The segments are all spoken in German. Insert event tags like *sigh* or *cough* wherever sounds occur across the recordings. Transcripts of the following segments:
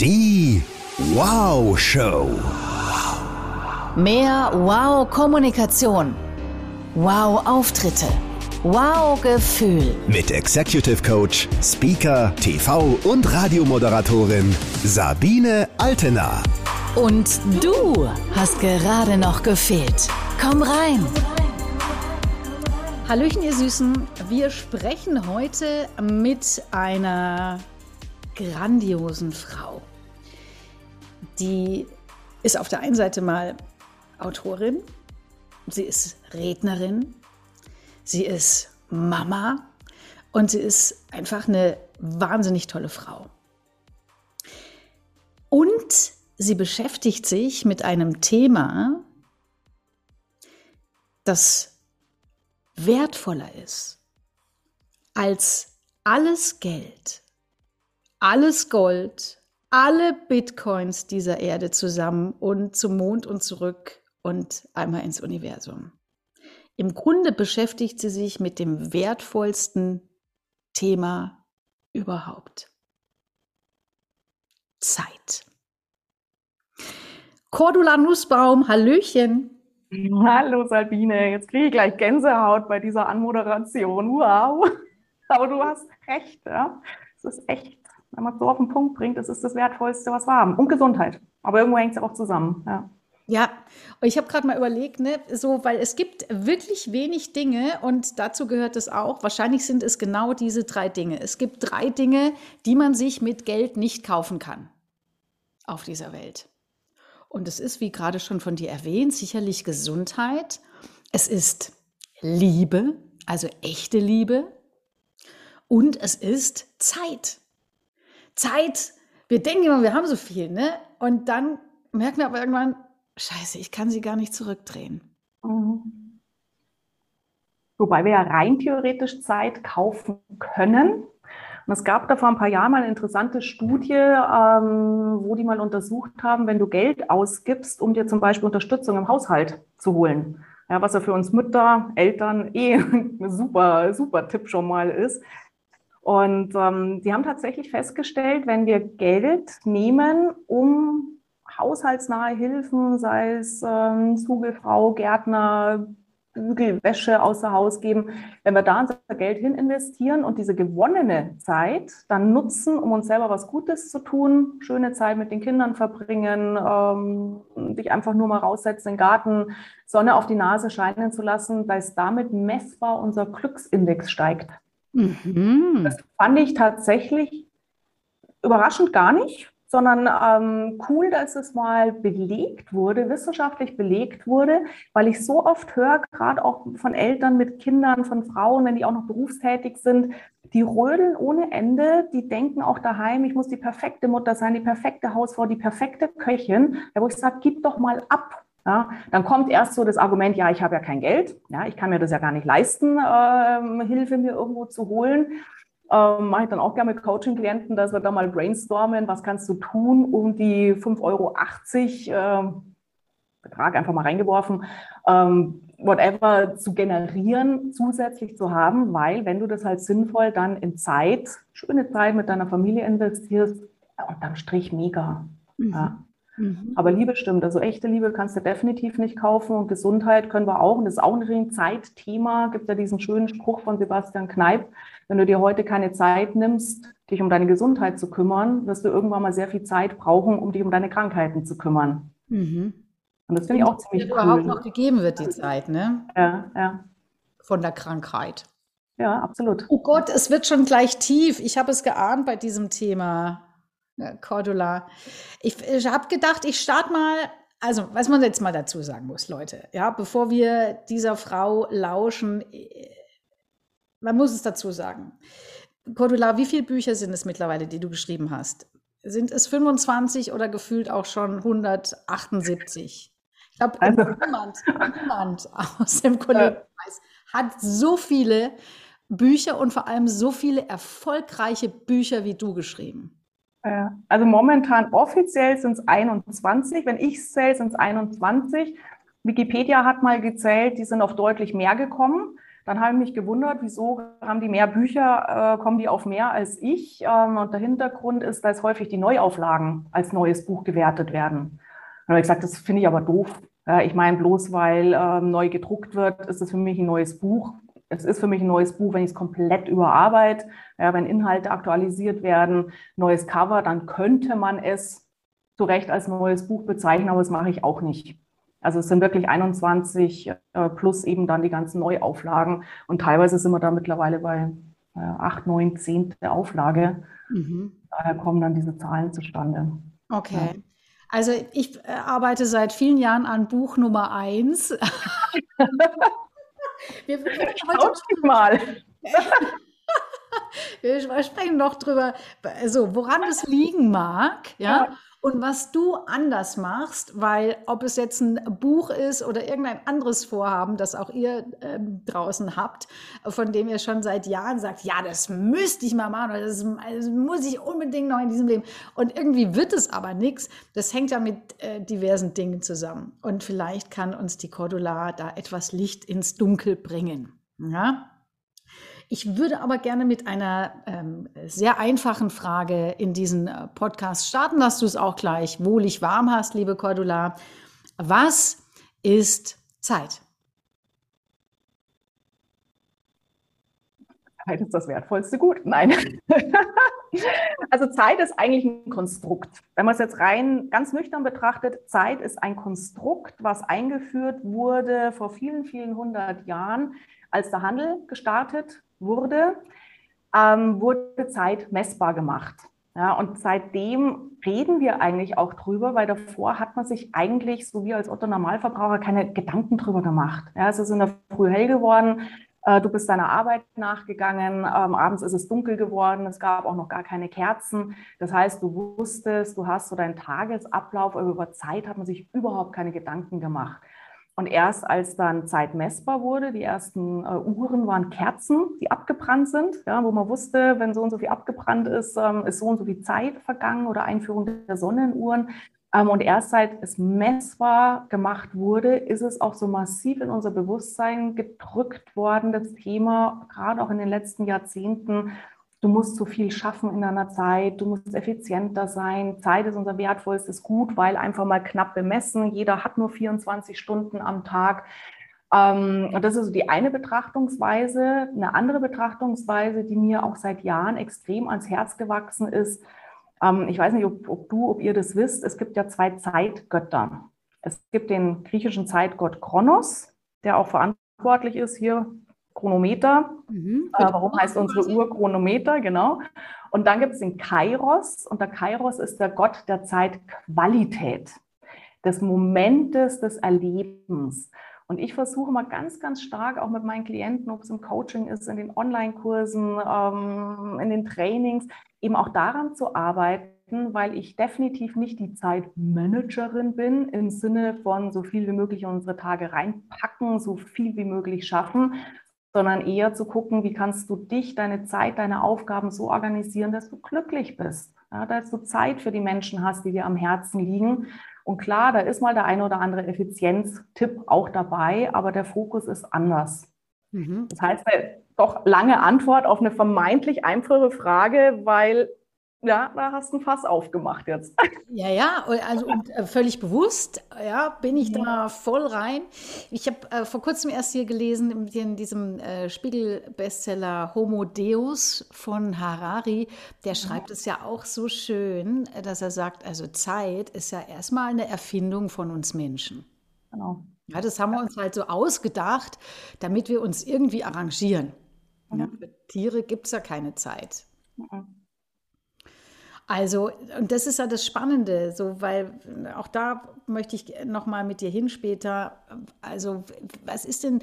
Die Wow Show. Mehr Wow-Kommunikation. Wow-Auftritte. Wow-Gefühl. Mit Executive Coach, Speaker, TV und Radiomoderatorin Sabine Altena. Und du hast gerade noch gefehlt. Komm rein. Hallöchen, ihr Süßen. Wir sprechen heute mit einer grandiosen Frau. Die ist auf der einen Seite mal Autorin, sie ist Rednerin, sie ist Mama und sie ist einfach eine wahnsinnig tolle Frau. Und sie beschäftigt sich mit einem Thema, das wertvoller ist als alles Geld, alles Gold, alle Bitcoins dieser Erde zusammen und zum Mond und zurück und einmal ins Universum. Im Grunde beschäftigt sie sich mit dem wertvollsten Thema überhaupt. Zeit. Cordula Nussbaum, Hallöchen. Hallo Sabine, jetzt kriege ich gleich Gänsehaut bei dieser Anmoderation. Wow. *laughs* Aber du hast recht, ja. Es ist echt wenn man es so auf den Punkt bringt, das ist das Wertvollste, was wir haben. Und Gesundheit. Aber irgendwo hängt es auch zusammen. Ja. Ja, ich habe gerade mal überlegt, ne, so, weil es gibt wirklich wenig Dinge und dazu gehört es auch. Wahrscheinlich sind es genau diese drei Dinge. Es gibt drei Dinge, die man sich mit Geld nicht kaufen kann auf dieser Welt. Und es ist, wie gerade schon von dir erwähnt, sicherlich Gesundheit. Es ist Liebe, also echte Liebe. Und es ist Zeit. Zeit. Wir denken immer, wir haben so viel, ne? Und dann merken wir aber irgendwann, scheiße, ich kann sie gar nicht zurückdrehen. Mhm. Wobei wir ja rein theoretisch Zeit kaufen können. Und es gab da vor ein paar Jahren mal eine interessante Studie, ähm, wo die mal untersucht haben, wenn du Geld ausgibst, um dir zum Beispiel Unterstützung im Haushalt zu holen. Ja, was ja für uns Mütter, Eltern eh *laughs* ein super, super Tipp schon mal ist. Und ähm, die haben tatsächlich festgestellt, wenn wir Geld nehmen, um haushaltsnahe Hilfen, sei es ähm, Zugelfrau, Gärtner, Bügel, Wäsche außer Haus geben, wenn wir da unser Geld hin investieren und diese gewonnene Zeit dann nutzen, um uns selber was Gutes zu tun, schöne Zeit mit den Kindern verbringen, ähm, dich einfach nur mal raussetzen in den Garten, Sonne auf die Nase scheinen zu lassen, dass damit messbar unser Glücksindex steigt. Mhm. Das fand ich tatsächlich überraschend gar nicht, sondern ähm, cool, dass es mal belegt wurde, wissenschaftlich belegt wurde, weil ich so oft höre, gerade auch von Eltern mit Kindern, von Frauen, wenn die auch noch berufstätig sind, die rödeln ohne Ende, die denken auch daheim, ich muss die perfekte Mutter sein, die perfekte Hausfrau, die perfekte Köchin, wo ich sage, gib doch mal ab. Ja, dann kommt erst so das Argument, ja, ich habe ja kein Geld, ja, ich kann mir das ja gar nicht leisten, äh, Hilfe mir irgendwo zu holen. Ähm, mache ich dann auch gerne mit Coaching-Klienten, dass wir da mal brainstormen, was kannst du tun, um die 5,80 Euro äh, Betrag einfach mal reingeworfen, ähm, whatever zu generieren, zusätzlich zu haben, weil wenn du das halt sinnvoll dann in Zeit, schöne Zeit mit deiner Familie investierst, unterm Strich mega. Mhm. Ja. Mhm. Aber Liebe stimmt. Also echte Liebe kannst du definitiv nicht kaufen und Gesundheit können wir auch. Und das ist auch ein Zeitthema. Gibt ja diesen schönen Spruch von Sebastian Kneip. Wenn du dir heute keine Zeit nimmst, dich um deine Gesundheit zu kümmern, wirst du irgendwann mal sehr viel Zeit brauchen, um dich um deine Krankheiten zu kümmern. Mhm. Und das finde ich auch ziemlich cool. überhaupt noch gegeben wird, die Zeit, ne? Ja, ja. Von der Krankheit. Ja, absolut. Oh Gott, es wird schon gleich tief. Ich habe es geahnt bei diesem Thema. Cordula. Ich, ich habe gedacht, ich starte mal, also was man jetzt mal dazu sagen muss, Leute, ja, bevor wir dieser Frau lauschen, äh, man muss es dazu sagen. Cordula, wie viele Bücher sind es mittlerweile, die du geschrieben hast? Sind es 25 oder gefühlt auch schon 178? Ich glaube, also. niemand, niemand aus dem Kollegenkreis hat so viele Bücher und vor allem so viele erfolgreiche Bücher wie du geschrieben. Also momentan offiziell sind es 21. Wenn ich zähle, sind es 21. Wikipedia hat mal gezählt, die sind auf deutlich mehr gekommen. Dann habe ich mich gewundert, wieso haben die mehr Bücher, äh, kommen die auf mehr als ich? Ähm, und der Hintergrund ist, dass häufig die Neuauflagen als neues Buch gewertet werden. Dann habe ich gesagt, das finde ich aber doof. Ja, ich meine, bloß weil ähm, neu gedruckt wird, ist es für mich ein neues Buch. Es ist für mich ein neues Buch, wenn ich es komplett überarbeite, ja, wenn Inhalte aktualisiert werden, neues Cover, dann könnte man es zu Recht als neues Buch bezeichnen, aber das mache ich auch nicht. Also es sind wirklich 21 äh, plus eben dann die ganzen Neuauflagen und teilweise sind wir da mittlerweile bei äh, 8, 9, 10. Auflage. Mhm. Daher kommen dann diese Zahlen zustande. Okay. Ja. Also ich äh, arbeite seit vielen Jahren an Buch Nummer 1. *laughs* wir, *laughs* *laughs* wir heute mal. wir sprechen noch drüber, also woran es liegen mag, ja. ja und was du anders machst, weil ob es jetzt ein Buch ist oder irgendein anderes Vorhaben, das auch ihr ähm, draußen habt, von dem ihr schon seit Jahren sagt, ja, das müsste ich mal machen oder das, das, muss ich unbedingt noch in diesem Leben. Und irgendwie wird es aber nichts. Das hängt ja mit äh, diversen Dingen zusammen. Und vielleicht kann uns die Cordula da etwas Licht ins Dunkel bringen. Ja? Ich würde aber gerne mit einer ähm, sehr einfachen Frage in diesen äh, Podcast starten, dass du es auch gleich wohlig warm hast, liebe Cordula. Was ist Zeit? Zeit ist das wertvollste Gut. Nein. *laughs* also Zeit ist eigentlich ein Konstrukt. Wenn man es jetzt rein ganz nüchtern betrachtet, Zeit ist ein Konstrukt, was eingeführt wurde vor vielen, vielen hundert Jahren, als der Handel gestartet wurde, ähm, wurde Zeit messbar gemacht. Ja, und seitdem reden wir eigentlich auch drüber, weil davor hat man sich eigentlich, so wie als Otto Normalverbraucher, keine Gedanken drüber gemacht. Ja, es ist in der Früh hell geworden, äh, du bist deiner Arbeit nachgegangen, ähm, abends ist es dunkel geworden, es gab auch noch gar keine Kerzen. Das heißt, du wusstest, du hast so deinen Tagesablauf, aber über Zeit hat man sich überhaupt keine Gedanken gemacht. Und erst als dann Zeit messbar wurde, die ersten äh, Uhren waren Kerzen, die abgebrannt sind, ja, wo man wusste, wenn so und so viel abgebrannt ist, ähm, ist so und so viel Zeit vergangen oder Einführung der Sonnenuhren. Ähm, und erst seit es messbar gemacht wurde, ist es auch so massiv in unser Bewusstsein gedrückt worden, das Thema, gerade auch in den letzten Jahrzehnten, du musst so viel schaffen in deiner Zeit, du musst effizienter sein. Zeit ist unser wertvollstes Gut, weil einfach mal knapp bemessen. Jeder hat nur 24 Stunden am Tag. Ähm, und das ist so die eine Betrachtungsweise. Eine andere Betrachtungsweise, die mir auch seit Jahren extrem ans Herz gewachsen ist. Ähm, ich weiß nicht, ob, ob du, ob ihr das wisst. Es gibt ja zwei Zeitgötter. Es gibt den griechischen Zeitgott Kronos, der auch verantwortlich ist hier Chronometer. Mhm. Äh, warum heißt unsere Uhr Chronometer? Genau. Und dann gibt es den Kairos. Und der Kairos ist der Gott der Zeitqualität, des Momentes des Erlebens. Und ich versuche mal ganz, ganz stark auch mit meinen Klienten, ob es im Coaching ist, in den Online-Kursen, ähm, in den Trainings, eben auch daran zu arbeiten, weil ich definitiv nicht die Zeitmanagerin bin, im Sinne von so viel wie möglich in unsere Tage reinpacken, so viel wie möglich schaffen, sondern eher zu gucken, wie kannst du dich, deine Zeit, deine Aufgaben so organisieren, dass du glücklich bist, ja, dass du Zeit für die Menschen hast, die dir am Herzen liegen. Und klar, da ist mal der eine oder andere Effizienztipp auch dabei, aber der Fokus ist anders. Mhm. Das heißt, doch lange Antwort auf eine vermeintlich einfache Frage, weil ja, da hast du ein Fass aufgemacht jetzt. *laughs* Ja, ja, also und, äh, völlig bewusst, ja, bin ich ja. da voll rein. Ich habe äh, vor kurzem erst hier gelesen in, in diesem äh, Spiegel-Bestseller Homo Deus von Harari. Der schreibt ja. es ja auch so schön, dass er sagt, also Zeit ist ja erstmal eine Erfindung von uns Menschen. Genau. Ja, das haben wir uns halt so ausgedacht, damit wir uns irgendwie arrangieren. Mhm. Ja, für Tiere gibt es ja keine Zeit. Mhm. Also, und das ist ja das Spannende, so, weil auch da möchte ich nochmal mit dir hin später. Also, was ist denn,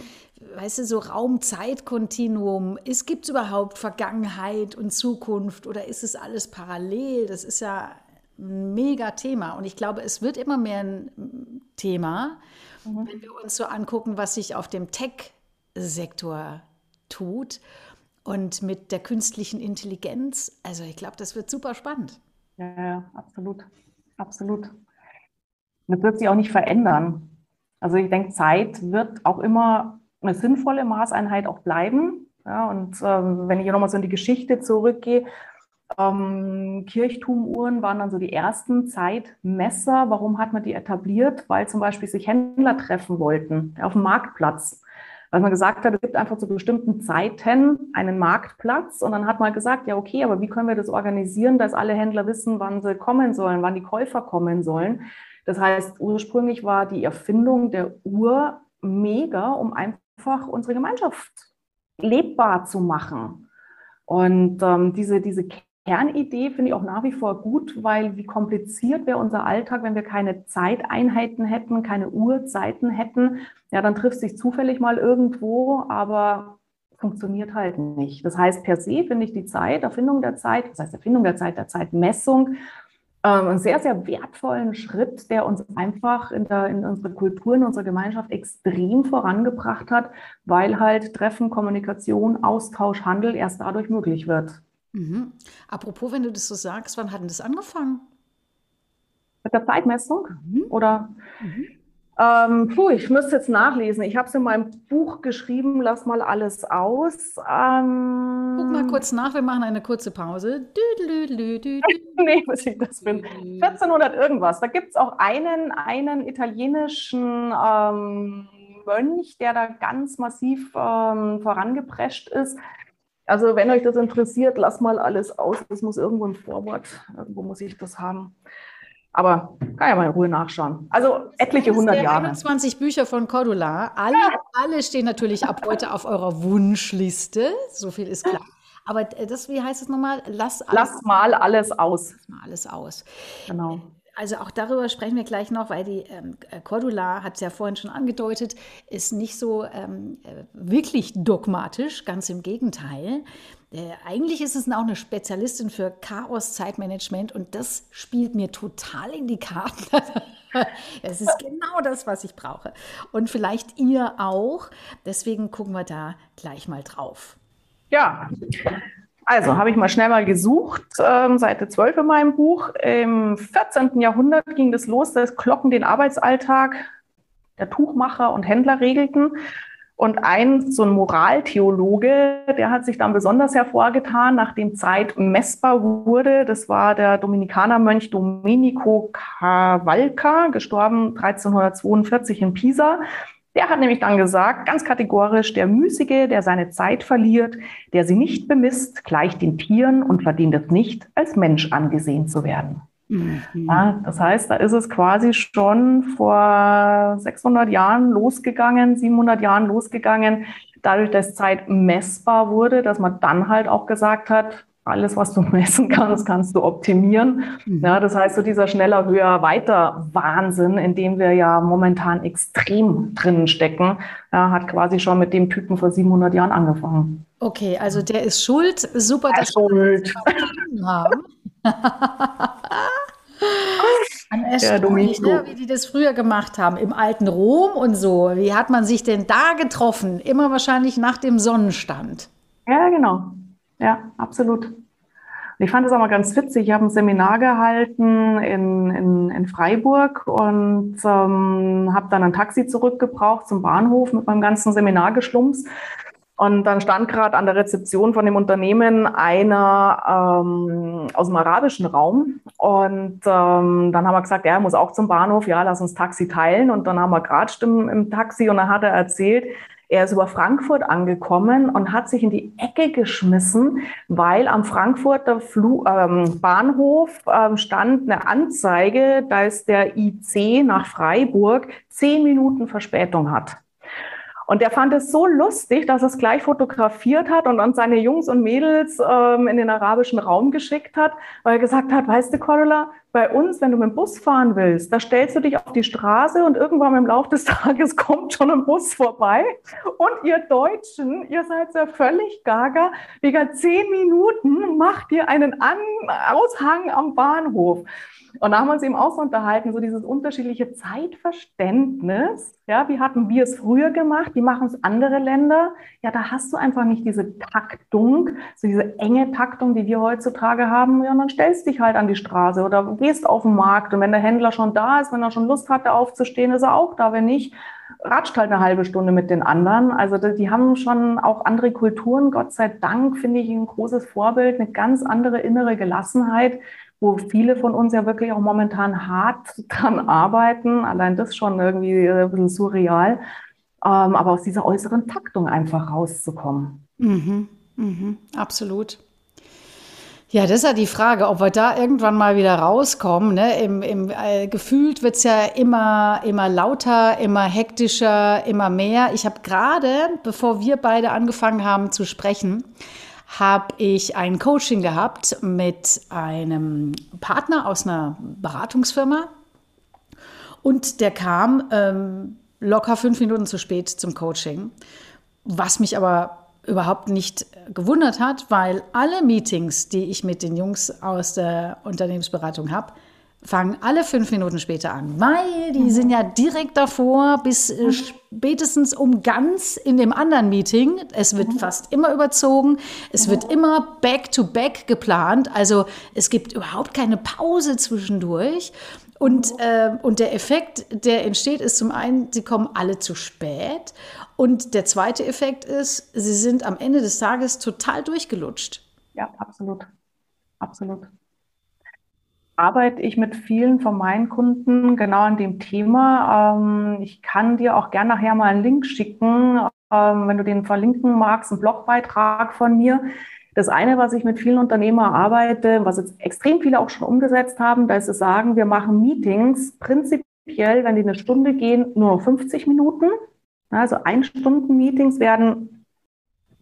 weißt du, so Raum-Zeit-Kontinuum? Gibt es überhaupt Vergangenheit und Zukunft oder ist es alles parallel? Das ist ja ein mega Thema und ich glaube, es wird immer mehr ein Thema, mhm. wenn wir uns so angucken, was sich auf dem Tech-Sektor tut. Und mit der künstlichen Intelligenz, also ich glaube, das wird super spannend. Ja, absolut. Absolut. Das wird sich auch nicht verändern. Also ich denke, Zeit wird auch immer eine sinnvolle Maßeinheit auch bleiben. Ja, und ähm, wenn ich nochmal so in die Geschichte zurückgehe, ähm, Kirchtumuhren waren dann so die ersten Zeitmesser. Warum hat man die etabliert? Weil zum Beispiel sich Händler treffen wollten auf dem Marktplatz. Weil man gesagt hat, es gibt einfach zu bestimmten Zeiten einen Marktplatz. Und dann hat man gesagt, ja, okay, aber wie können wir das organisieren, dass alle Händler wissen, wann sie kommen sollen, wann die Käufer kommen sollen? Das heißt, ursprünglich war die Erfindung der Uhr mega, um einfach unsere Gemeinschaft lebbar zu machen. Und ähm, diese, diese Kernidee finde ich auch nach wie vor gut, weil wie kompliziert wäre unser Alltag, wenn wir keine Zeiteinheiten hätten, keine Uhrzeiten hätten. Ja, dann trifft sich zufällig mal irgendwo, aber funktioniert halt nicht. Das heißt, per se finde ich die Zeit, Erfindung der Zeit, das heißt Erfindung der Zeit, der Zeitmessung, ähm, einen sehr, sehr wertvollen Schritt, der uns einfach in, der, in unserer Kultur, in unserer Gemeinschaft extrem vorangebracht hat, weil halt Treffen, Kommunikation, Austausch, Handel erst dadurch möglich wird. Mhm. Apropos, wenn du das so sagst, wann hat denn das angefangen? Mit der Zeitmessung? Mhm. Oder? Mhm. Ähm, puh, ich müsste jetzt nachlesen. Ich habe es in meinem Buch geschrieben, lass mal alles aus. Ähm, Guck mal kurz nach, wir machen eine kurze Pause. *laughs* nee, was ich das bin. 1400 irgendwas. Da gibt es auch einen, einen italienischen ähm, Mönch, der da ganz massiv ähm, vorangeprescht ist. Also wenn euch das interessiert, lasst mal alles aus. Das muss irgendwo im Vorwort, irgendwo muss ich das haben. Aber kann ja mal in Ruhe nachschauen. Also etliche hundert Jahre. 21 Bücher von Cordula. Alle, ja. alle stehen natürlich ab heute auf eurer Wunschliste. So viel ist klar. Aber das, wie heißt es nochmal? Lass, alles, Lass mal alles aus. Lass mal alles aus. Genau also auch darüber sprechen wir gleich noch, weil die ähm, Cordula hat es ja vorhin schon angedeutet, ist nicht so ähm, äh, wirklich dogmatisch, ganz im Gegenteil. Äh, eigentlich ist es auch eine Spezialistin für Chaos-Zeitmanagement und das spielt mir total in die Karten. *laughs* Es ist genau das, was ich brauche. Und vielleicht ihr auch. Deswegen gucken wir da gleich mal drauf. Ja, also habe ich mal schnell mal gesucht, ähm, Seite 12 in meinem Buch. Im 14. Jahrhundert ging das los, dass Glocken den Arbeitsalltag der Tuchmacher und Händler regelten. Und ein, so ein Moraltheologe, der hat sich dann besonders hervorgetan, nachdem Zeit messbar wurde. Das war der Dominikanermönch Domenico Cavalca, gestorben 1342 in Pisa. Der hat nämlich dann gesagt, ganz kategorisch, der Müßige, der seine Zeit verliert, der sie nicht bemisst, gleicht den Tieren und verdient es nicht, als Mensch angesehen zu werden. Mhm. Ja, das heißt, da ist es quasi schon vor 600 Jahren losgegangen, 700 Jahren losgegangen, dadurch, dass Zeit messbar wurde, dass man dann halt auch gesagt hat, alles, was du *laughs* messen kannst, kannst du optimieren. Mhm. Ja, das heißt, so dieser schneller, höher, weiter Wahnsinn, in dem wir ja momentan extrem drinnen stecken, ja, hat quasi schon mit dem Typen vor 700 Jahren angefangen. Okay, also der ist schuld. Super, dass schuld. wir haben. *laughs* An erstaunlich, ne, wie die das früher gemacht haben, im alten Rom und so. Wie hat man sich denn da getroffen? Immer wahrscheinlich nach dem Sonnenstand. Ja, genau. Ja, absolut. Ich fand es auch mal ganz witzig. Ich habe ein Seminar gehalten in, in, in Freiburg und ähm, habe dann ein Taxi zurückgebraucht zum Bahnhof mit meinem ganzen Seminargeschlumps. Und dann stand gerade an der Rezeption von dem Unternehmen einer ähm, aus dem arabischen Raum. Und ähm, dann haben wir gesagt, er muss auch zum Bahnhof, ja, lass uns Taxi teilen. Und dann haben wir gerade im, im Taxi und dann hat er erzählt, er ist über Frankfurt angekommen und hat sich in die Ecke geschmissen, weil am Frankfurter Flu ähm, Bahnhof ähm, stand eine Anzeige, dass der IC nach Freiburg zehn Minuten Verspätung hat. Und er fand es so lustig, dass er es gleich fotografiert hat und dann seine Jungs und Mädels ähm, in den arabischen Raum geschickt hat, weil er gesagt hat, weißt du, Cordula, bei uns, wenn du mit dem Bus fahren willst, da stellst du dich auf die Straße und irgendwann im Laufe des *laughs* Tages kommt schon ein Bus vorbei. Und ihr Deutschen, ihr seid ja völlig gaga. Wegen zehn Minuten macht ihr einen An Aushang am Bahnhof. Und da haben wir uns eben auch so unterhalten, so dieses unterschiedliche Zeitverständnis. Ja, wie hatten wir es früher gemacht? Wie machen es andere Länder? Ja, da hast du einfach nicht diese Taktung, so diese enge Taktung, die wir heutzutage haben. Ja, und dann stellst dich halt an die Straße oder gehst auf den Markt. Und wenn der Händler schon da ist, wenn er schon Lust hatte aufzustehen, ist er auch da. Wenn nicht, ratscht halt eine halbe Stunde mit den anderen. Also die haben schon auch andere Kulturen. Gott sei Dank finde ich ein großes Vorbild, eine ganz andere innere Gelassenheit, wo viele von uns ja wirklich auch momentan hart dran arbeiten. Allein das schon irgendwie ein bisschen surreal. Ähm, aber aus dieser äußeren Taktung einfach rauszukommen. Mhm, mhm, absolut. Ja, das ist ja die Frage, ob wir da irgendwann mal wieder rauskommen. Ne? Im, im, äh, gefühlt wird's ja immer, immer lauter, immer hektischer, immer mehr. Ich habe gerade, bevor wir beide angefangen haben zu sprechen, habe ich ein Coaching gehabt mit einem Partner aus einer Beratungsfirma. Und der kam ähm, locker fünf Minuten zu spät zum Coaching, was mich aber überhaupt nicht gewundert hat, weil alle Meetings, die ich mit den Jungs aus der Unternehmensberatung habe, fangen alle fünf Minuten später an, weil die mhm. sind ja direkt davor bis äh, mhm. spätestens um ganz in dem anderen Meeting. Es wird mhm. fast immer überzogen, es wird immer back-to-back -back geplant, also es gibt überhaupt keine Pause zwischendurch. Und, äh, und der Effekt, der entsteht, ist zum einen, sie kommen alle zu spät. Und der zweite Effekt ist, sie sind am Ende des Tages total durchgelutscht. Ja, absolut. Absolut. Arbeite ich mit vielen von meinen Kunden genau an dem Thema. Ähm, ich kann dir auch gerne nachher mal einen Link schicken, ähm, wenn du den verlinken magst, einen Blogbeitrag von mir. Das eine, was ich mit vielen Unternehmern arbeite, was jetzt extrem viele auch schon umgesetzt haben, da ist es sagen, wir machen Meetings prinzipiell, wenn die eine Stunde gehen, nur noch 50 Minuten. Also Ein-Stunden-Meetings werden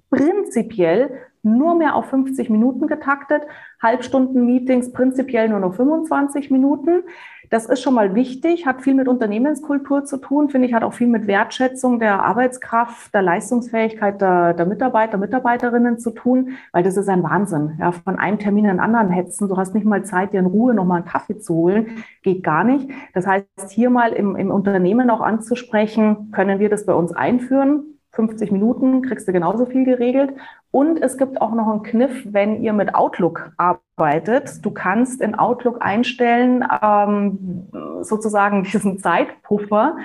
prinzipiell nur mehr auf 50 Minuten getaktet, Halbstunden-Meetings prinzipiell nur noch 25 Minuten. Das ist schon mal wichtig, hat viel mit Unternehmenskultur zu tun, finde ich, hat auch viel mit Wertschätzung der Arbeitskraft, der Leistungsfähigkeit der, der Mitarbeiter, Mitarbeiterinnen zu tun, weil das ist ein Wahnsinn. Ja, von einem Termin in den anderen hetzen, du hast nicht mal Zeit, dir in Ruhe nochmal einen Kaffee zu holen, geht gar nicht. Das heißt, hier mal im, im Unternehmen auch anzusprechen, können wir das bei uns einführen? 50 Minuten kriegst du genauso viel geregelt. Und es gibt auch noch einen Kniff, wenn ihr mit Outlook arbeitet. Du kannst in Outlook einstellen, ähm, sozusagen diesen Zeitpuffer,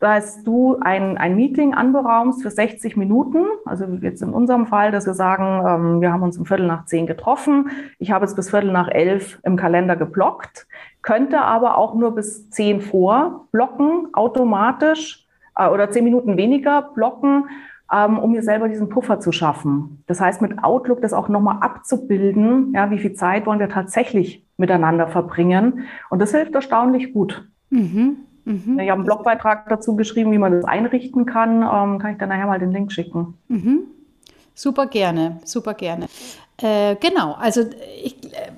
dass du ein, ein Meeting anberaumst für 60 Minuten. Also jetzt in unserem Fall, dass wir sagen, ähm, wir haben uns um Viertel nach zehn getroffen. Ich habe es bis Viertel nach elf im Kalender geblockt, könnte aber auch nur bis zehn vor blocken, automatisch äh, oder zehn Minuten weniger blocken, ähm, um mir selber diesen Puffer zu schaffen. Das heißt, mit Outlook das auch nochmal abzubilden, ja, wie viel Zeit wollen wir tatsächlich miteinander verbringen. Und das hilft erstaunlich gut. Mhm. Mhm. Ich habe einen Blogbeitrag dazu geschrieben, wie man das einrichten kann. Ähm, kann ich dann nachher mal den Link schicken. Mhm. Super gerne, super gerne. Äh, genau, also ich, äh,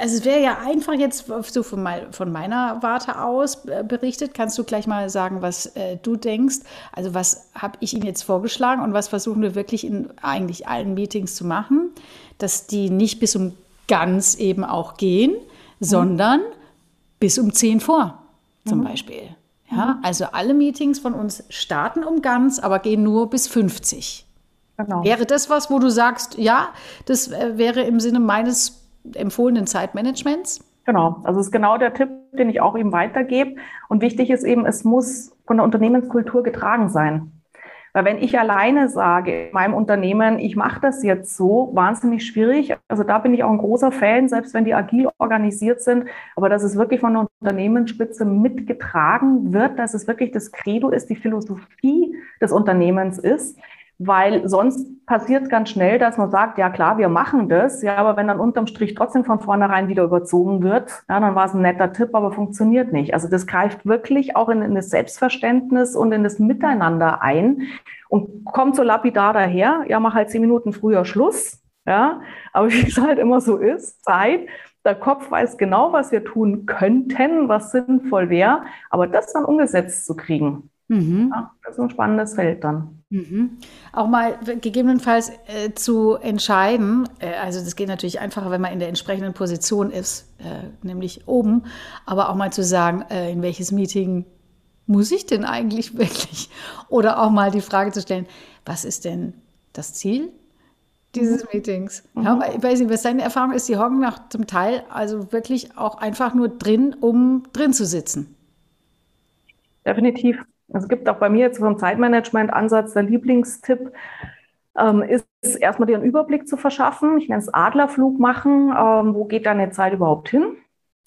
also es wäre ja einfach jetzt so von, mein, von, meiner Warte aus äh, berichtet. Kannst du gleich mal sagen, was äh, du denkst? Also was habe ich Ihnen jetzt vorgeschlagen und was versuchen wir wirklich in eigentlich allen Meetings zu machen, dass die nicht bis um ganz eben auch gehen, mhm. sondern bis um 10 vor zum mhm. Beispiel. Ja, mhm. also alle Meetings von uns starten um ganz, aber gehen nur bis 50. Genau. Wäre das was, wo du sagst, ja, das äh, wäre im Sinne meines empfohlenen Zeitmanagements? Genau, also ist genau der Tipp, den ich auch eben weitergebe. Und wichtig ist eben, es muss von der Unternehmenskultur getragen sein. Weil wenn ich alleine sage in meinem Unternehmen, ich mache das jetzt so, wahnsinnig schwierig. Also da bin ich auch ein großer Fan, selbst wenn die agil organisiert sind, aber dass es wirklich von der Unternehmensspitze mitgetragen wird, dass es wirklich das Credo ist, die Philosophie des Unternehmens ist weil sonst passiert es ganz schnell, dass man sagt, ja klar, wir machen das, ja, aber wenn dann unterm Strich trotzdem von vornherein wieder überzogen wird, ja, dann war es ein netter Tipp, aber funktioniert nicht. Also das greift wirklich auch in, in das Selbstverständnis und in das Miteinander ein und kommt so lapidar daher, ja, mach halt zehn Minuten früher Schluss, ja, aber *laughs* wie es halt immer so ist, Zeit, der Kopf weiß genau, was wir tun könnten, was sinnvoll wäre, aber das dann umgesetzt zu kriegen, Mhm. Ja, das ist ein spannendes Feld dann. Mhm. Auch mal gegebenenfalls äh, zu entscheiden, äh, also das geht natürlich einfacher, wenn man in der entsprechenden Position ist, äh, nämlich oben, aber auch mal zu sagen, äh, in welches Meeting muss ich denn eigentlich *laughs* wirklich? Oder auch mal die Frage zu stellen, was ist denn das Ziel dieses mhm. Meetings? Mhm. Ja, ich weiß nicht, was deine Erfahrung ist, die hocken nach zum Teil also wirklich auch einfach nur drin, um drin zu sitzen. Definitiv. Es gibt auch bei mir jetzt vom Zeitmanagement-Ansatz der Lieblingstipp, ähm, ist erstmal dir einen Überblick zu verschaffen. Ich nenne es Adlerflug machen. Ähm, wo geht deine Zeit überhaupt hin?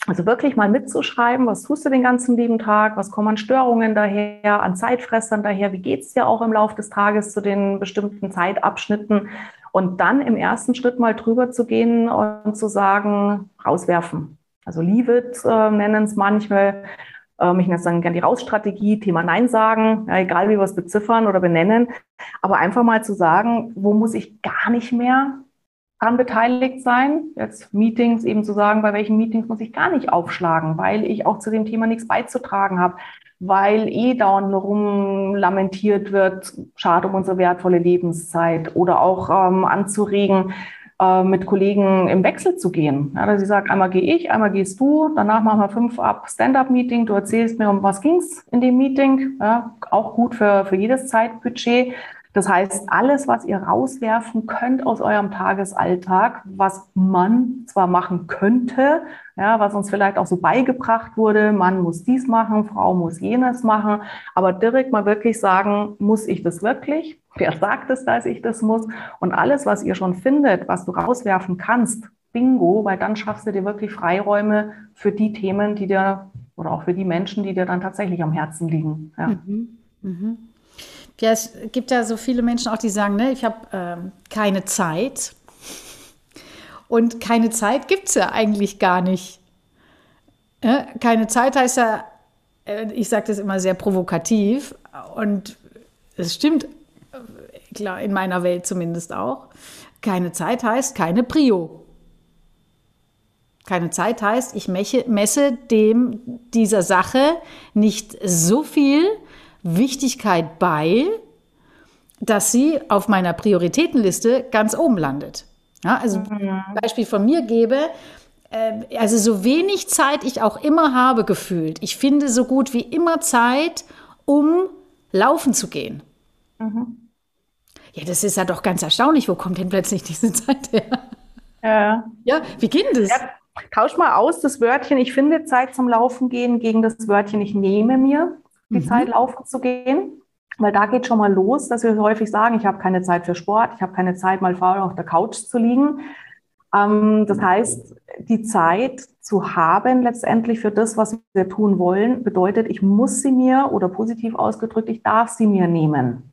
Also wirklich mal mitzuschreiben, was tust du den ganzen lieben Tag, was kommen an Störungen daher, an Zeitfressern daher, wie geht es dir auch im Laufe des Tages zu den bestimmten Zeitabschnitten und dann im ersten Schritt mal drüber zu gehen und zu sagen, rauswerfen. Also Leave it äh, nennen es manchmal, ähm, ich nenne es dann gerne die Rausstrategie, Thema Nein sagen, ja, egal wie wir es beziffern oder benennen, aber einfach mal zu sagen, wo muss ich gar nicht mehr dran beteiligt sein, jetzt Meetings eben zu sagen, bei welchen Meetings muss ich gar nicht aufschlagen, weil ich auch zu dem Thema nichts beizutragen habe, weil eh dauernd rum lamentiert wird, schade um unsere wertvolle Lebenszeit oder auch ähm, anzuregen, äh, mit Kollegen im Wechsel zu gehen. Ja, dass ich sage, einmal gehe ich, einmal gehst du, danach machen wir fünf ab Stand-up-Meeting, du erzählst mir, um was ging es in dem Meeting, ja, auch gut für, für jedes Zeitbudget. Das heißt, alles, was ihr rauswerfen könnt aus eurem Tagesalltag, was man zwar machen könnte, ja, was uns vielleicht auch so beigebracht wurde, Mann muss dies machen, Frau muss jenes machen, aber direkt mal wirklich sagen, muss ich das wirklich? Wer sagt es, dass ich das muss? Und alles, was ihr schon findet, was du rauswerfen kannst, bingo, weil dann schaffst du dir wirklich Freiräume für die Themen, die dir oder auch für die Menschen, die dir dann tatsächlich am Herzen liegen. Ja. Mhm. Mhm. Ja, es gibt ja so viele Menschen auch, die sagen, ne, ich habe ähm, keine Zeit. Und keine Zeit gibt es ja eigentlich gar nicht. Ja, keine Zeit heißt ja, äh, ich sage das immer sehr provokativ und es stimmt, klar, in meiner Welt zumindest auch. Keine Zeit heißt keine Prio. Keine Zeit heißt, ich messe dem dieser Sache nicht so viel, Wichtigkeit bei, dass sie auf meiner Prioritätenliste ganz oben landet. Ja, also mhm. Beispiel von mir gebe, äh, also so wenig Zeit ich auch immer habe gefühlt. Ich finde so gut wie immer Zeit, um laufen zu gehen. Mhm. Ja, das ist ja doch ganz erstaunlich. Wo kommt denn plötzlich diese Zeit her? Ja, ja wie geht denn das? Ja, tausch mal aus das Wörtchen, ich finde Zeit zum Laufen gehen gegen das Wörtchen, ich nehme mir die mhm. Zeit laufen zu gehen. Weil da geht schon mal los, dass wir häufig sagen, ich habe keine Zeit für Sport, ich habe keine Zeit, mal faul auf der Couch zu liegen. Ähm, das heißt, die Zeit zu haben letztendlich für das, was wir tun wollen, bedeutet, ich muss sie mir oder positiv ausgedrückt, ich darf sie mir nehmen.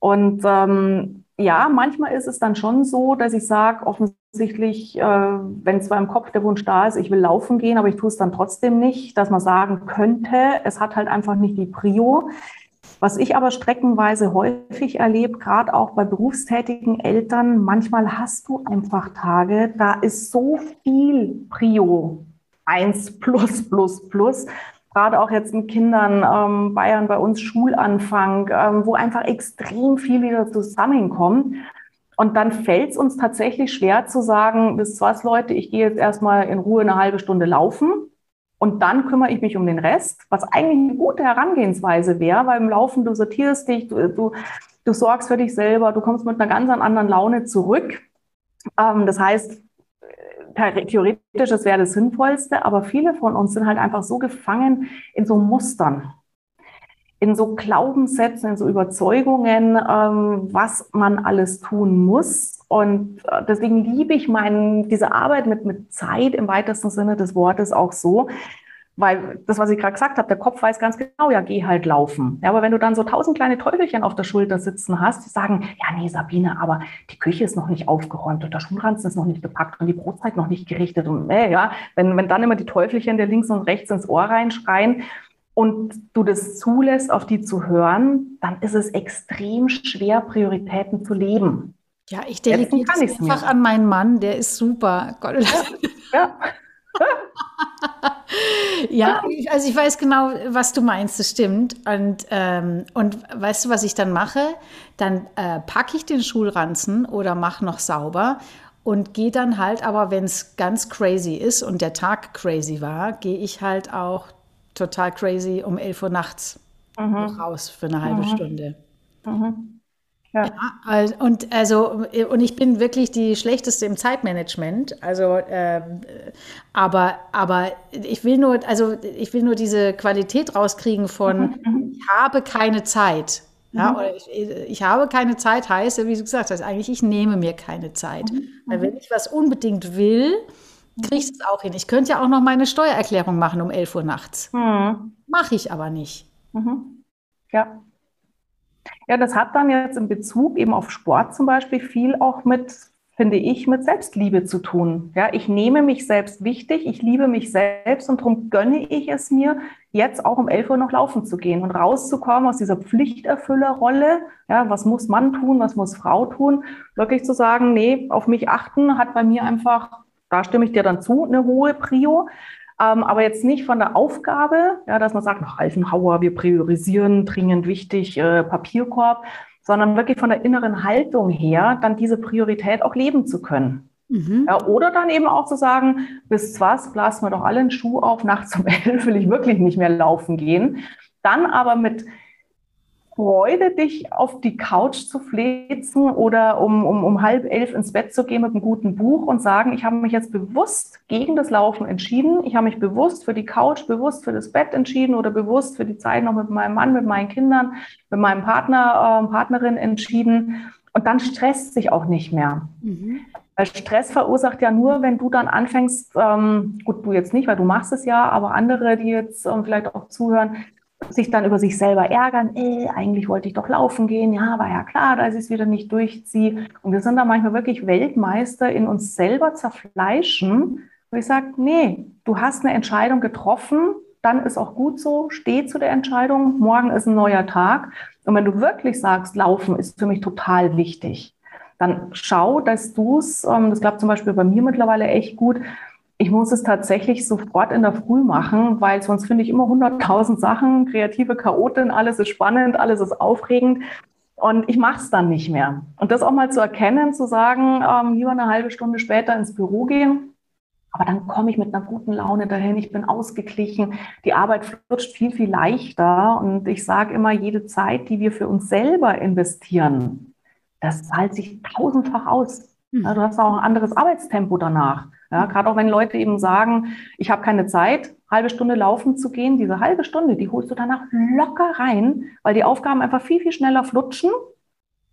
Und ähm, ja, manchmal ist es dann schon so, dass ich sage, offensichtlich, äh, wenn zwar im Kopf der Wunsch da ist, ich will laufen gehen, aber ich tue es dann trotzdem nicht, dass man sagen könnte, es hat halt einfach nicht die Prio. Was ich aber streckenweise häufig erlebe, gerade auch bei berufstätigen Eltern, manchmal hast du einfach Tage, da ist so viel Prio 1 plus plus plus gerade auch jetzt mit Kindern, ähm, Bayern bei uns Schulanfang, ähm, wo einfach extrem viel wieder zusammenkommt. Und dann fällt es uns tatsächlich schwer zu sagen, bis was Leute, ich gehe jetzt erstmal in Ruhe eine halbe Stunde laufen und dann kümmere ich mich um den Rest, was eigentlich eine gute Herangehensweise wäre, weil im Laufen du sortierst dich, du, du, du sorgst für dich selber, du kommst mit einer ganz anderen Laune zurück. Ähm, das heißt, theoretisch, es wäre das Sinnvollste, aber viele von uns sind halt einfach so gefangen in so Mustern, in so Glaubenssätzen, in so Überzeugungen, ähm, was man alles tun muss. Und äh, deswegen liebe ich meinen, diese Arbeit mit, mit Zeit im weitesten Sinne des Wortes auch so, weil das, was ich gerade gesagt habe, der Kopf weiß ganz genau, ja, geh halt laufen. Ja, aber wenn du dann so tausend kleine Teufelchen auf der Schulter sitzen hast, die sagen, ja, nee, Sabine, aber die Küche ist noch nicht aufgeräumt und der Schulranzen ist noch nicht gepackt und die Brotzeit noch nicht gerichtet und äh, ja, wenn, wenn dann immer die Teufelchen der links und rechts ins Ohr reinschreien und du das zulässt, auf die zu hören, dann ist es extrem schwer, Prioritäten zu leben. Ja, ich delegiere einfach an meinen Mann, der ist super. Gott, ja. ja. *laughs* ja, also ich weiß genau, was du meinst, das stimmt. Und, ähm, und weißt du, was ich dann mache? Dann äh, packe ich den Schulranzen oder mache noch sauber und gehe dann halt, aber wenn es ganz crazy ist und der Tag crazy war, gehe ich halt auch total crazy um 11 Uhr nachts mhm. raus für eine halbe mhm. Stunde. Mhm. Ja. ja. und also und ich bin wirklich die schlechteste im Zeitmanagement. Also, äh, aber aber ich will nur also ich will nur diese Qualität rauskriegen von mhm. mhm. ich habe keine Zeit. Ja, mhm. oder ich, ich, habe keine Zeit heißt, wie du gesagt hast, eigentlich ich nehme mir keine Zeit. Mhm. Weil wenn ich was unbedingt will, kriege ich es auch hin. Ich könnte ja auch noch meine Steuererklärung machen um 11 Uhr nachts. Mhm. Mache ich aber nicht. Mhm. Ja. Ja, das hat dann jetzt in Bezug eben auf Sport zum Beispiel viel auch mit, finde ich, mit Selbstliebe zu tun. Ja, ich nehme mich selbst wichtig, ich liebe mich selbst und darum gönne ich es mir, jetzt auch um 11 Uhr noch laufen zu gehen und rauszukommen aus dieser Pflichterfüllerrolle. Ja, was muss Mann tun, was muss Frau tun? Wirklich zu sagen, nee, auf mich achten hat bei mir einfach, da stimme ich dir dann zu, eine hohe Prio. Ähm, aber jetzt nicht von der Aufgabe, ja, dass man sagt, nach Alfenhauer, wir priorisieren dringend wichtig äh, Papierkorb, sondern wirklich von der inneren Haltung her, dann diese Priorität auch leben zu können. Mhm. Ja, oder dann eben auch zu sagen, bis was, blasen wir doch alle einen Schuh auf, nachts um elf will ich wirklich nicht mehr laufen gehen. Dann aber mit Freude, dich auf die Couch zu flezen oder um, um, um halb elf ins Bett zu gehen mit einem guten Buch und sagen, ich habe mich jetzt bewusst gegen das Laufen entschieden. Ich habe mich bewusst für die Couch, bewusst für das Bett entschieden oder bewusst für die Zeit noch mit meinem Mann, mit meinen Kindern, mit meinem Partner, äh, Partnerin entschieden. Und dann stresst sich auch nicht mehr. Mhm. Weil Stress verursacht ja nur, wenn du dann anfängst, ähm, gut, du jetzt nicht, weil du machst es ja, aber andere, die jetzt ähm, vielleicht auch zuhören, sich dann über sich selber ärgern, ey, eigentlich wollte ich doch laufen gehen, ja, war ja klar, dass ich es wieder nicht durchziehe. Und wir sind da manchmal wirklich Weltmeister in uns selber zerfleischen, wo ich sage, nee, du hast eine Entscheidung getroffen, dann ist auch gut so, steh zu der Entscheidung, morgen ist ein neuer Tag. Und wenn du wirklich sagst, Laufen ist für mich total wichtig, dann schau, dass du es, ähm, das klappt zum Beispiel bei mir mittlerweile echt gut, ich muss es tatsächlich sofort in der Früh machen, weil sonst finde ich immer 100.000 Sachen, kreative Chaotin, alles ist spannend, alles ist aufregend. Und ich mache es dann nicht mehr. Und das auch mal zu erkennen, zu sagen, ähm, lieber eine halbe Stunde später ins Büro gehen. Aber dann komme ich mit einer guten Laune dahin, ich bin ausgeglichen, die Arbeit flutscht viel, viel leichter. Und ich sage immer, jede Zeit, die wir für uns selber investieren, das zahlt sich tausendfach aus. Mhm. du hast auch ein anderes Arbeitstempo danach. Ja, gerade auch wenn Leute eben sagen, ich habe keine Zeit, halbe Stunde laufen zu gehen, diese halbe Stunde, die holst du danach locker rein, weil die Aufgaben einfach viel, viel schneller flutschen.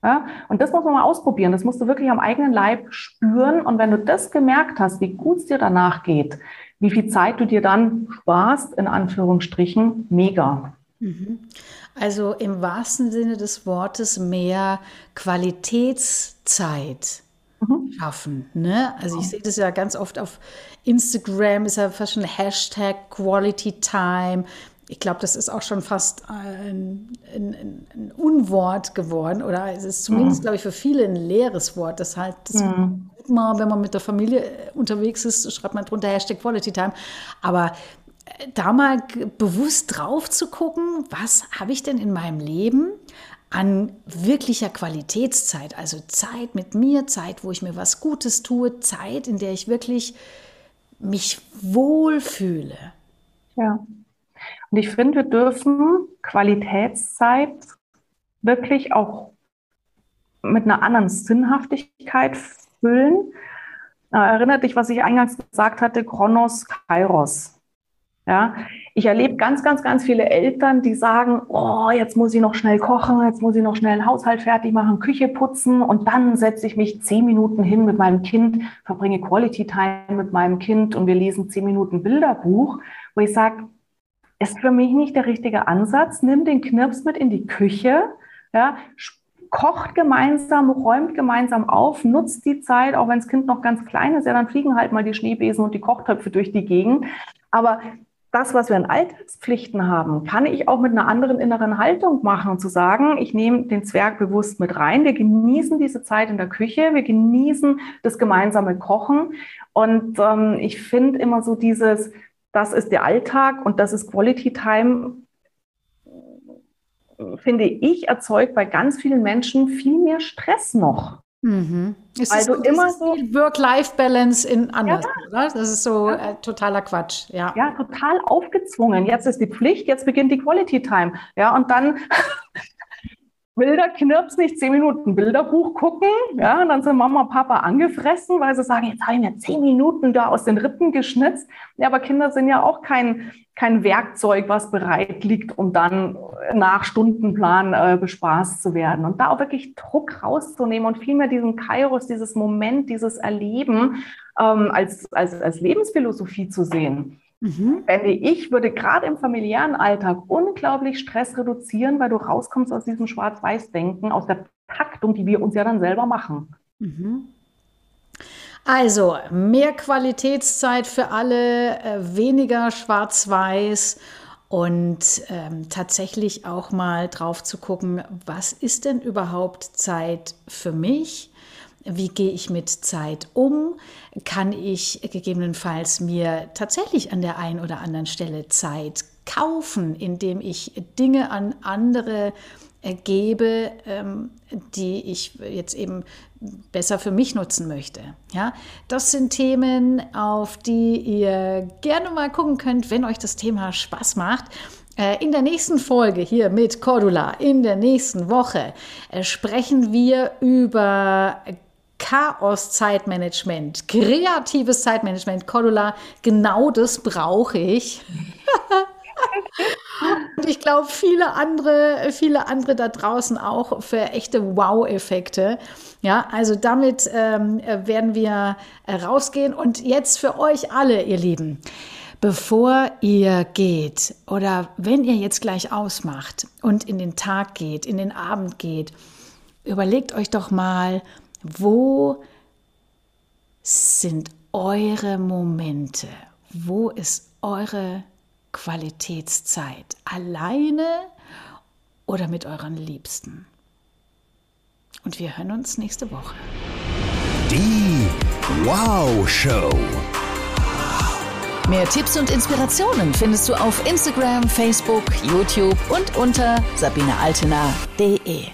Ja, und das muss man mal ausprobieren. Das musst du wirklich am eigenen Leib spüren. Und wenn du das gemerkt hast, wie gut es dir danach geht, wie viel Zeit du dir dann sparst, in Anführungsstrichen, mega. Mhm. Also im wahrsten Sinne des Wortes mehr Qualitätszeit mhm. schaffen. Ne? Also ich sehe das ja ganz oft auf Instagram, ist ja fast schon Hashtag Quality Time. Ich glaube, das ist auch schon fast ein, ein, ein, Unwort geworden oder es ist zumindest, mhm. glaube ich, für viele ein leeres Wort. Das halt, das mhm. mal, wenn man mit der Familie unterwegs ist, schreibt man drunter Hashtag Quality Time. Aber äh, da mal bewusst drauf zu gucken, was habe ich denn in meinem Leben an wirklicher Qualitätszeit, also Zeit mit mir, Zeit, wo ich mir was Gutes tue, Zeit, in der ich wirklich mich wohlfühle. Ja. Und ich finde, wir dürfen Qualitätszeit wirklich auch mit einer anderen Sinnhaftigkeit füllen. Erinnert dich, was ich eingangs gesagt hatte, Kronos, Kairos. Ja, ich erlebe ganz, ganz, ganz viele Eltern, die sagen, oh, jetzt muss ich noch schnell kochen, jetzt muss ich noch schnell Haushalt fertig machen, Küche putzen und dann setze ich mich zehn Minuten hin mit meinem Kind, verbringe Quality Time mit meinem Kind und wir lesen zehn Minuten Bilderbuch, wo ich sage, ist für mich nicht der richtige Ansatz. Nimm den Knirps mit in die Küche, ja, kocht gemeinsam, räumt gemeinsam auf, nutzt die Zeit, auch wenn das Kind noch ganz klein ist, ja, dann fliegen halt mal die Schneebesen und die Kochtöpfe durch die Gegend. Aber das, was wir an Alltagspflichten haben, kann ich auch mit einer anderen inneren Haltung machen und zu sagen, ich nehme den Zwerg bewusst mit rein. Wir genießen diese Zeit in der Küche, wir genießen das gemeinsame Kochen. Und ähm, ich finde immer so dieses, das ist der Alltag und das ist Quality Time, finde ich, erzeugt bei ganz vielen Menschen viel mehr Stress noch. Mhm. Es also ist, immer so Work-Life-Balance in anders, ja. oder? Das ist so ja. äh, totaler Quatsch. Ja. ja, total aufgezwungen. Jetzt ist die Pflicht, jetzt beginnt die Quality Time. Ja, und dann Bilder knirps nicht, zehn Minuten Bilderbuch gucken. Ja, und dann sind Mama und Papa angefressen, weil sie sagen, jetzt habe ich mir zehn Minuten da aus den Rippen geschnitzt. Ja, aber Kinder sind ja auch kein, kein Werkzeug, was bereit liegt, um dann nach Stundenplan äh, bespaßt zu werden. Und da auch wirklich Druck rauszunehmen und vielmehr diesen Kairos, dieses Moment, dieses Erleben ähm, als, als, als Lebensphilosophie zu sehen. Mhm. Fände ich, würde gerade im familiären Alltag unglaublich Stress reduzieren, weil du rauskommst aus diesem Schwarz-Weiß-Denken, aus der Taktung, die wir uns ja dann selber machen. Mhm. Also mehr Qualitätszeit für alle, äh, weniger Schwarz-Weiß und ähm, tatsächlich auch mal drauf zu gucken, was ist denn überhaupt Zeit für mich? Wie gehe ich mit Zeit um? Kann ich gegebenenfalls mir tatsächlich an der einen oder anderen Stelle Zeit kaufen, indem ich Dinge an andere gebe, ähm, die ich jetzt eben besser für mich nutzen möchte. Ja, das sind Themen, auf die ihr gerne mal gucken könnt, wenn euch das Thema Spaß macht. Äh, in der nächsten Folge hier mit Cordula, in der nächsten Woche, äh, sprechen wir über Chaos-Zeitmanagement, kreatives Zeitmanagement. Cordula, genau das brauche ich. *laughs* Und ich glaube, viele andere, viele andere da draußen auch für echte Wow-Effekte. Ja, also damit ähm, werden wir rausgehen. Und jetzt für euch alle, ihr Lieben, bevor ihr geht oder wenn ihr jetzt gleich ausmacht und in den Tag geht, in den Abend geht, überlegt euch doch mal, wo sind eure Momente? Wo ist eure Qualitätszeit? Alleine oder mit euren Liebsten? Und wir hören uns nächste Woche. Die Wow Show. Mehr Tipps und Inspirationen findest du auf Instagram, Facebook, YouTube und unter sabinealtener.de.